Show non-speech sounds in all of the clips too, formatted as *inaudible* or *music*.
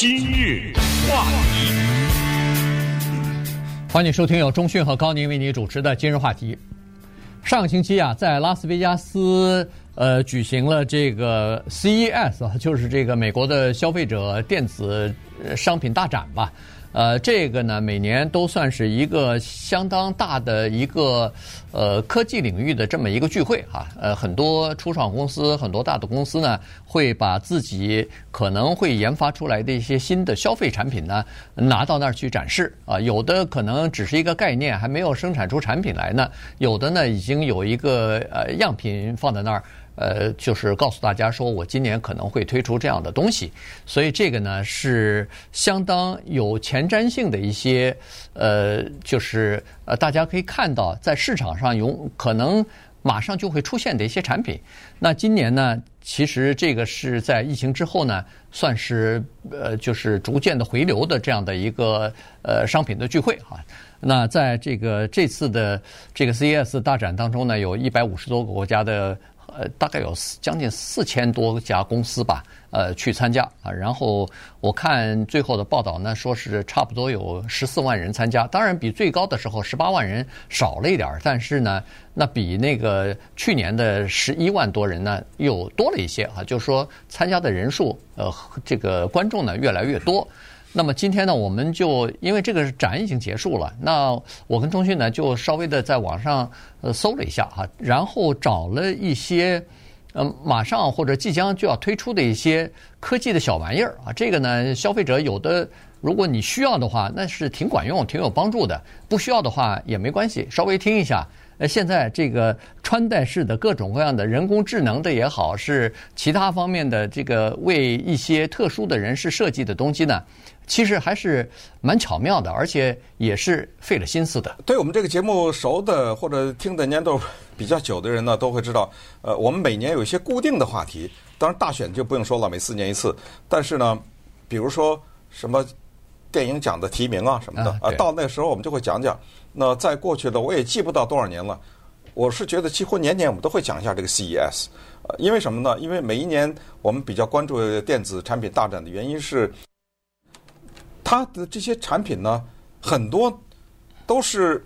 今日话题，欢迎收听由中讯和高宁为你主持的今日话题。上个星期啊，在拉斯维加斯呃举行了这个 CES，就是这个美国的消费者电子商品大展吧。呃，这个呢，每年都算是一个相当大的一个呃科技领域的这么一个聚会哈。呃，很多初创公司、很多大的公司呢，会把自己可能会研发出来的一些新的消费产品呢，拿到那儿去展示啊。有的可能只是一个概念，还没有生产出产品来呢；有的呢，已经有一个呃样品放在那儿。呃，就是告诉大家说，我今年可能会推出这样的东西，所以这个呢是相当有前瞻性的一些，呃，就是呃，大家可以看到在市场上有可能马上就会出现的一些产品。那今年呢，其实这个是在疫情之后呢，算是呃，就是逐渐的回流的这样的一个呃商品的聚会哈。那在这个这次的这个 CES 大展当中呢，有一百五十多个国家的。呃，大概有将近四千多家公司吧，呃，去参加啊。然后我看最后的报道呢，说是差不多有十四万人参加。当然，比最高的时候十八万人少了一点儿，但是呢，那比那个去年的十一万多人呢又多了一些啊。就是说，参加的人数，呃，这个观众呢越来越多。那么今天呢，我们就因为这个展已经结束了，那我跟钟迅呢就稍微的在网上呃搜了一下哈，然后找了一些呃马上或者即将就要推出的一些科技的小玩意儿啊，这个呢消费者有的如果你需要的话，那是挺管用、挺有帮助的；不需要的话也没关系，稍微听一下。呃，现在这个穿戴式的各种各样的人工智能的也好，是其他方面的这个为一些特殊的人士设计的东西呢，其实还是蛮巧妙的，而且也是费了心思的。对我们这个节目熟的或者听的年头比较久的人呢，都会知道，呃，我们每年有一些固定的话题，当然大选就不用说了，每四年一次。但是呢，比如说什么电影奖的提名啊什么的，啊，到那时候我们就会讲讲。那在过去的我也记不到多少年了，我是觉得几乎年年我们都会讲一下这个 CES，呃，因为什么呢？因为每一年我们比较关注电子产品大展的原因是，它的这些产品呢，很多都是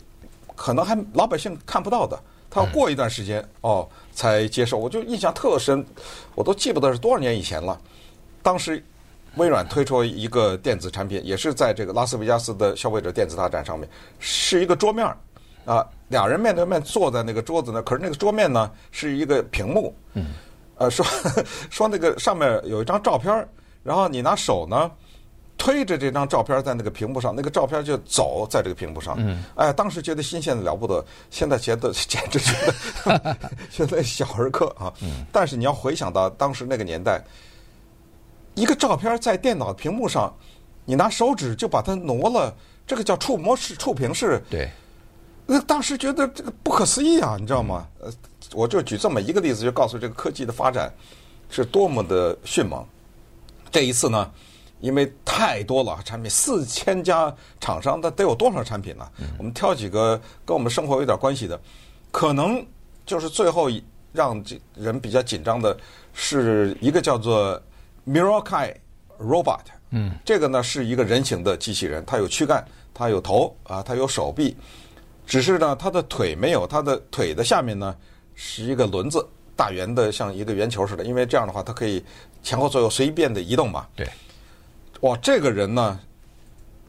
可能还老百姓看不到的，它要过一段时间哦才接受。我就印象特深，我都记不得是多少年以前了，当时。微软推出一个电子产品，也是在这个拉斯维加斯的消费者电子大展上面，是一个桌面儿啊，俩人面对面坐在那个桌子那，可是那个桌面呢是一个屏幕，嗯，呃，说 *laughs* 说那个上面有一张照片，然后你拿手呢推着这张照片在那个屏幕上，那个照片就走在这个屏幕上，嗯，哎，当时觉得新鲜的了不得，现在觉得简直觉得 *laughs* 现在小儿科啊，嗯，但是你要回想到当时那个年代。一个照片在电脑屏幕上，你拿手指就把它挪了，这个叫触摸式、触屏式。对，那当时觉得这个不可思议啊，你知道吗？呃，我就举这么一个例子，就告诉这个科技的发展是多么的迅猛。这一次呢，因为太多了产品，四千家厂商，那得有多少产品呢？我们挑几个跟我们生活有点关系的，可能就是最后让人比较紧张的是一个叫做。Mirokai Robot，嗯，这个呢是一个人形的机器人，它有躯干，它有头啊，它有手臂，只是呢它的腿没有，它的腿的下面呢是一个轮子，大圆的像一个圆球似的，因为这样的话它可以前后左右随便的移动嘛。对，哇，这个人呢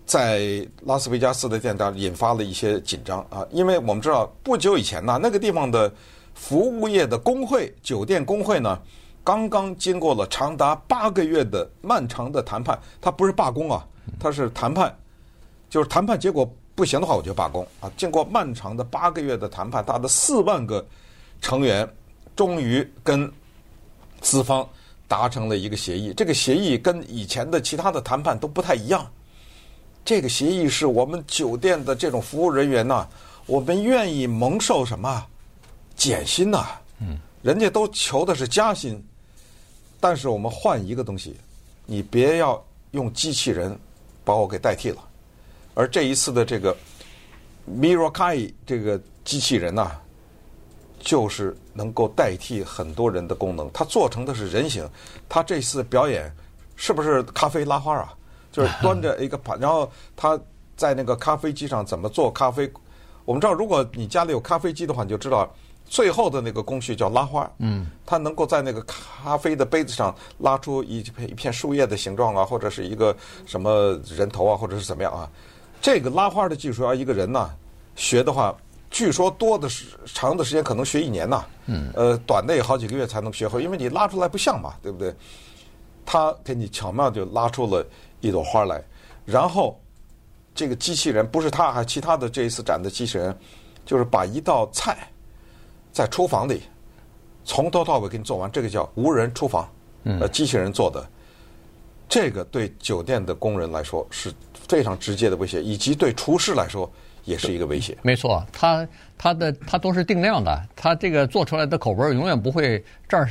在拉斯维加斯的店家引发了一些紧张啊，因为我们知道不久以前呢，那个地方的服务业的工会，酒店工会呢。刚刚经过了长达八个月的漫长的谈判，他不是罢工啊，他是谈判，就是谈判结果不行的话，我就罢工啊。经过漫长的八个月的谈判，他的四万个成员终于跟资方达成了一个协议。这个协议跟以前的其他的谈判都不太一样。这个协议是我们酒店的这种服务人员呐，我们愿意蒙受什么减薪呐？嗯，人家都求的是加薪。但是我们换一个东西，你别要用机器人把我给代替了。而这一次的这个 Mirokai 这个机器人呐，就是能够代替很多人的功能。它做成的是人形，它这次表演是不是咖啡拉花啊？就是端着一个盘，然后他在那个咖啡机上怎么做咖啡。我们知道，如果你家里有咖啡机的话，你就知道最后的那个工序叫拉花。嗯，它能够在那个咖啡的杯子上拉出一片一片树叶的形状啊，或者是一个什么人头啊，或者是怎么样啊。这个拉花的技术要一个人呢学的话，据说多的是长的时间可能学一年呐。嗯。呃，短的也好几个月才能学会，因为你拉出来不像嘛，对不对？他给你巧妙就拉出了一朵花来，然后。这个机器人不是他，还其他的这一次展的机器人，就是把一道菜在厨房里从头到尾给你做完，这个叫无人厨房，呃，机器人做的。这个对酒店的工人来说是非常直接的威胁，以及对厨师来说。也是一个威胁。没错，它它的它都是定量的，它这个做出来的口味永远不会这儿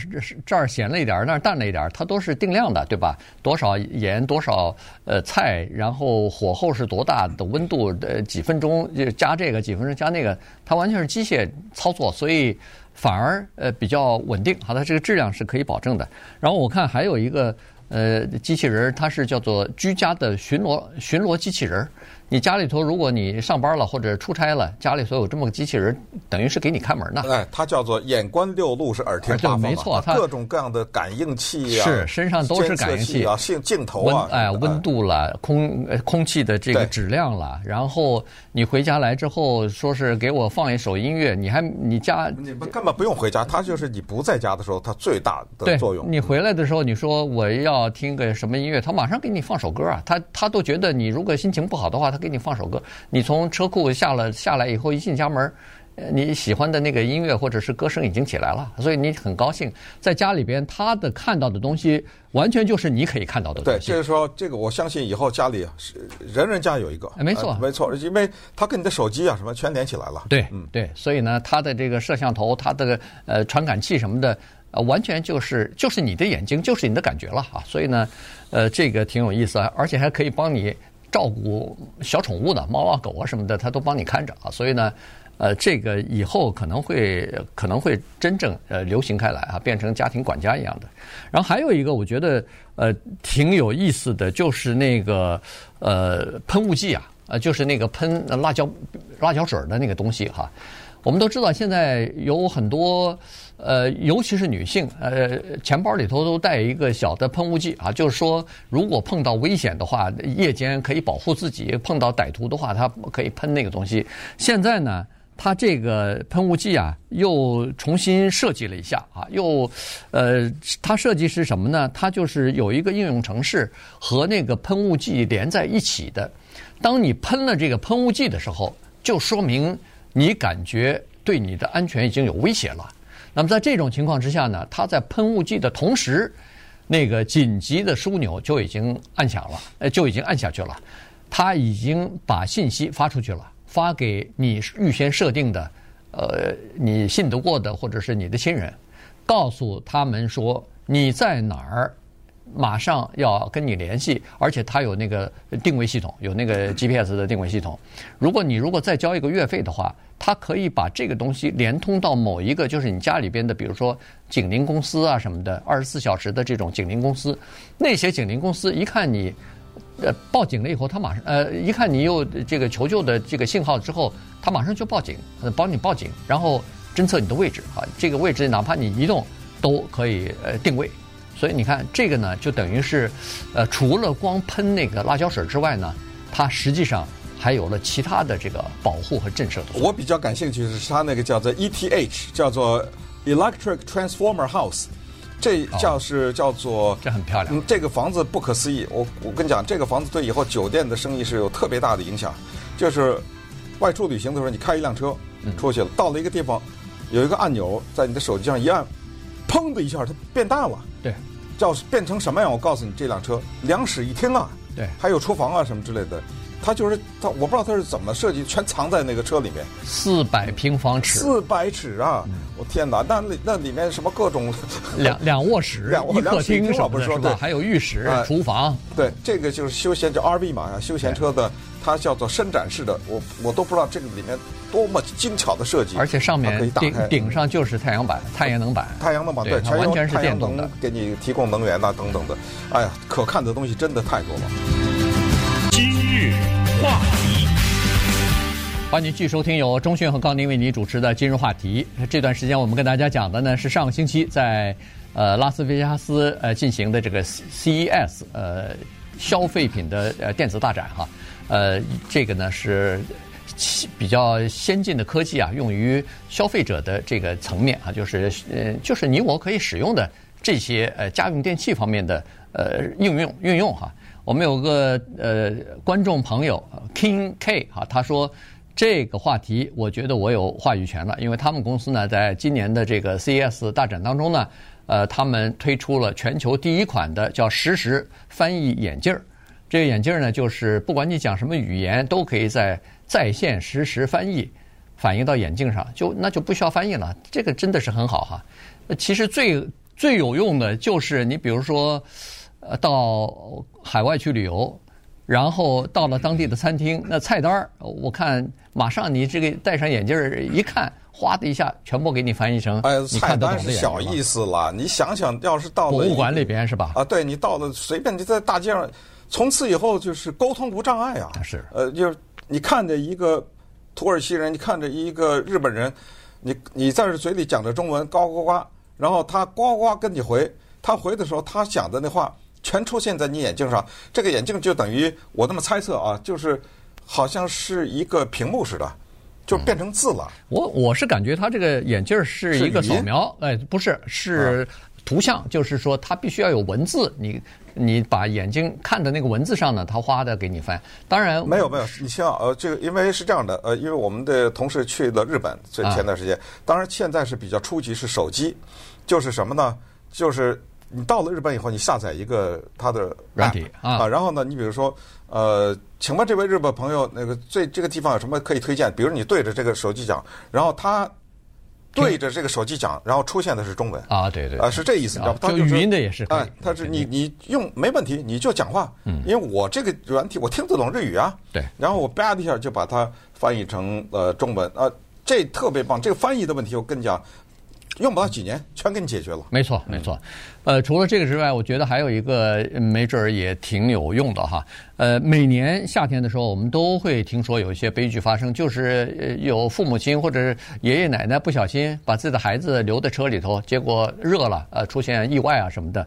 这儿咸了一点儿，那儿淡了一点儿，它都是定量的，对吧？多少盐，多少呃菜，然后火候是多大的温度，呃几分钟就加这个，几分钟加那个，它完全是机械操作，所以反而呃比较稳定，好，它这个质量是可以保证的。然后我看还有一个呃机器人，它是叫做居家的巡逻巡逻机器人。你家里头，如果你上班了或者出差了，家里头有这么个机器人，等于是给你看门呢。哎，它叫做眼观六路，是耳听八方，没错，它各种各样的感应器啊，是身上都是感应器啊，镜镜头啊，哎，温度了，空空气的这个质量了，然后你回家来之后，说是给我放一首音乐，你还你家你根本不用回家，它就是你不在家的时候，它最大的作用。你回来的时候，你说我要听个什么音乐，它马上给你放首歌啊，它它都觉得你如果心情不好的话，它。给你放首歌，你从车库下了下来以后，一进家门，你喜欢的那个音乐或者是歌声已经起来了，所以你很高兴。在家里边，他的看到的东西完全就是你可以看到的东西。对，就是说，这个我相信以后家里是人人家有一个，没错，没错，因为他跟你的手机啊什么全连起来了。对，嗯，对，所以呢，它的这个摄像头、它的呃传感器什么的，呃，完全就是就是你的眼睛，就是你的感觉了啊。所以呢，呃，这个挺有意思啊，而且还可以帮你。照顾小宠物的猫啊狗啊什么的，他都帮你看着啊，所以呢，呃，这个以后可能会可能会真正呃流行开来啊，变成家庭管家一样的。然后还有一个我觉得呃挺有意思的，就是那个呃喷雾剂啊，呃就是那个喷辣椒辣椒水的那个东西哈。我们都知道现在有很多。呃，尤其是女性，呃，钱包里头都带一个小的喷雾剂啊，就是说，如果碰到危险的话，夜间可以保护自己；碰到歹徒的话，它可以喷那个东西。现在呢，它这个喷雾剂啊，又重新设计了一下啊，又，呃，它设计是什么呢？它就是有一个应用程式和那个喷雾剂连在一起的。当你喷了这个喷雾剂的时候，就说明你感觉对你的安全已经有威胁了。那么在这种情况之下呢，他在喷雾剂的同时，那个紧急的枢纽就已经按响了，呃，就已经按下去了。他已经把信息发出去了，发给你预先设定的，呃，你信得过的或者是你的亲人，告诉他们说你在哪儿，马上要跟你联系，而且它有那个定位系统，有那个 GPS 的定位系统。如果你如果再交一个月费的话。它可以把这个东西连通到某一个，就是你家里边的，比如说警铃公司啊什么的，二十四小时的这种警铃公司。那些警铃公司一看你，呃，报警了以后，他马上呃，一看你有这个求救的这个信号之后，他马上就报警，呃，帮你报警，然后侦测你的位置啊，这个位置哪怕你移动都可以呃定位。所以你看这个呢，就等于是，呃，除了光喷那个辣椒水之外呢，它实际上。还有了其他的这个保护和震慑的。我比较感兴趣的是它那个叫做 ETH，叫做 Electric Transformer House，这叫是、哦、叫做这很漂亮。嗯，这个房子不可思议。我我跟你讲，这个房子对以后酒店的生意是有特别大的影响。就是外出旅行的时候，你开一辆车出去了，嗯、到了一个地方，有一个按钮在你的手机上一按，砰的一下它变大了。对，叫变成什么样？我告诉你，这辆车两室一厅啊，对，还有厨房啊什么之类的。它就是它，我不知道它是怎么设计，全藏在那个车里面。四百平方尺。四百尺啊！我天哪，那那里面什么各种两 *laughs* 两卧室、两一客厅，至少不是说对，还有浴室、厨房。对，这个就是休闲叫 RV 嘛，休闲车的，它叫做伸展式的。我我都不知道这个里面多么精巧的设计。而且上面顶顶上就是太阳板、太阳能板。太阳能板对，它完全是电动的，给你提供能源呐等等的。哎呀，可看的东西真的太多了。今日话题，欢迎继续收听由钟迅和高宁为您主持的今日话题。这段时间我们跟大家讲的呢是上个星期在呃拉斯维加斯呃进行的这个 CES 呃消费品的呃电子大展哈，呃这个呢是比较先进的科技啊，用于消费者的这个层面啊，就是呃就是你我可以使用的这些呃家用电器方面的呃应用运用哈。我们有个呃观众朋友 King K 哈，他说这个话题我觉得我有话语权了，因为他们公司呢在今年的这个 CES 大展当中呢，呃，他们推出了全球第一款的叫实时翻译眼镜儿。这个眼镜儿呢，就是不管你讲什么语言，都可以在在线实时翻译，反映到眼镜上，就那就不需要翻译了。这个真的是很好哈。其实最最有用的就是你比如说。呃，到海外去旅游，然后到了当地的餐厅，那菜单儿，我看马上你这个戴上眼镜儿一看，哗的一下，全部给你翻译成哎。菜单是小意思了，你想想，要是到了博物馆里边是吧？啊，对，你到了随便你在大街上，从此以后就是沟通无障碍啊。是。呃，就是你看着一个土耳其人，你看着一个日本人，你你在这嘴里讲着中文，呱呱呱，然后他呱呱跟你回，他回的时候他讲的那话。全出现在你眼镜上，这个眼镜就等于我这么猜测啊，就是好像是一个屏幕似的，就变成字了。嗯、我我是感觉它这个眼镜是一个扫描，哎，不是，是图像，啊、就是说它必须要有文字，你你把眼睛看的那个文字上呢，它哗的给你翻。当然没有没有，你像呃，这个因为是这样的，呃，因为我们的同事去了日本，这前段时间，啊、当然现在是比较初级，是手机，就是什么呢？就是。你到了日本以后，你下载一个它的软体啊，然后呢，你比如说，呃，请问这位日本朋友，那个最这个地方有什么可以推荐？比如你对着这个手机讲，然后他对着这个手机讲，然后出现的是中文。啊，对对啊，是这意思，你知道吗？就语音的也是，哎，他是你你用没问题，你就讲话，嗯，因为我这个软体我听得懂日语啊，对，然后我吧的一下就把它翻译成呃中文。啊，这特别棒，这个翻译的问题我跟你讲。用不到几年，全给你解决了。没错，没错。呃，除了这个之外，我觉得还有一个没准儿也挺有用的哈。呃，每年夏天的时候，我们都会听说有一些悲剧发生，就是有父母亲或者是爷爷奶奶不小心把自己的孩子留在车里头，结果热了，呃，出现意外啊什么的。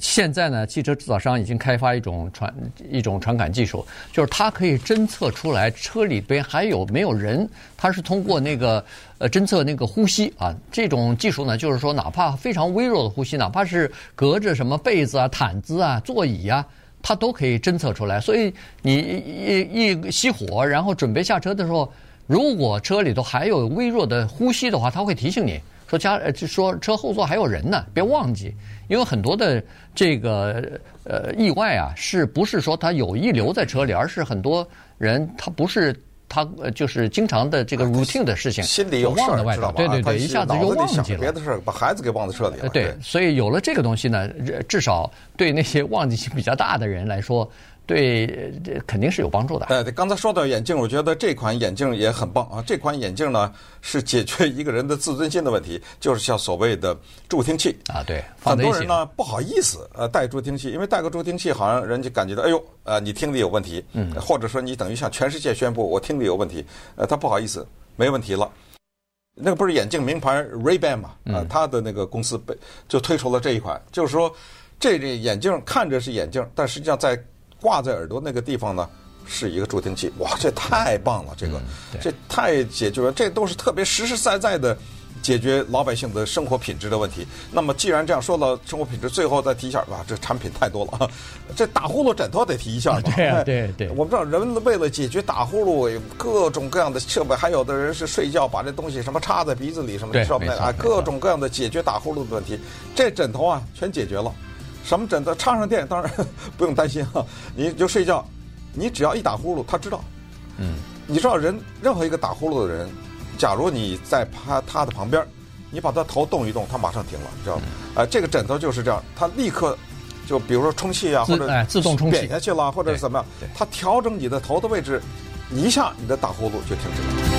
现在呢，汽车制造商已经开发一种传一种传感技术，就是它可以侦测出来车里边还有没有人。它是通过那个呃侦测那个呼吸啊，这种技术呢，就是说哪怕非常微弱的呼吸，哪怕是隔着什么被子啊、毯子啊、座椅啊，它都可以侦测出来。所以你一一熄火，然后准备下车的时候，如果车里头还有微弱的呼吸的话，它会提醒你。说家呃，就说车后座还有人呢，别忘记，因为很多的这个呃意外啊，是不是说他有意留在车里，而是很多人他不是他就是经常的这个 routine 的事情，心里有忘在外头，对对对，一下子又忘记了别的事儿，把孩子给忘在车里了。对，所以有了这个东西呢，至少对那些忘记性比较大的人来说。对，这肯定是有帮助的。呃，刚才说到眼镜，我觉得这款眼镜也很棒啊。这款眼镜呢，是解决一个人的自尊心的问题，就是像所谓的助听器啊。对，很多人呢不好意思呃戴助听器，因为戴个助听器好像人家感觉到哎呦呃你听力有问题，嗯，或者说你等于向全世界宣布我听力有问题，呃他不好意思，没问题了。那个不是眼镜名牌 Ray-Ban 嘛？啊，他的那个公司被就推出了这一款，就是说这个眼镜看着是眼镜，但实际上在挂在耳朵那个地方呢，是一个助听器。哇，这太棒了！这个，嗯、这太解决了，这都是特别实实在在的解决老百姓的生活品质的问题。那么，既然这样说到生活品质，最后再提一下，吧，这产品太多了。*laughs* 这打呼噜枕头得提一下吧？*laughs* 对啊，对对。我们知道，人为了解决打呼噜，各种各样的设备，还有的人是睡觉把这东西什么插在鼻子里什么的，设备啊，各种各样的解决打呼噜的问题。这枕头啊，全解决了。什么枕头插上电，当然 *laughs* 不用担心哈，你就睡觉，你只要一打呼噜，他知道。嗯，你知道人任何一个打呼噜的人，假如你在他他的旁边，你把他头动一动，他马上停了，你知道吗？啊、呃，这个枕头就是这样，他立刻就比如说充气啊，或者自动充气扁下去了，或者是怎么样，他调整你的头的位置，一下你的打呼噜就停止了。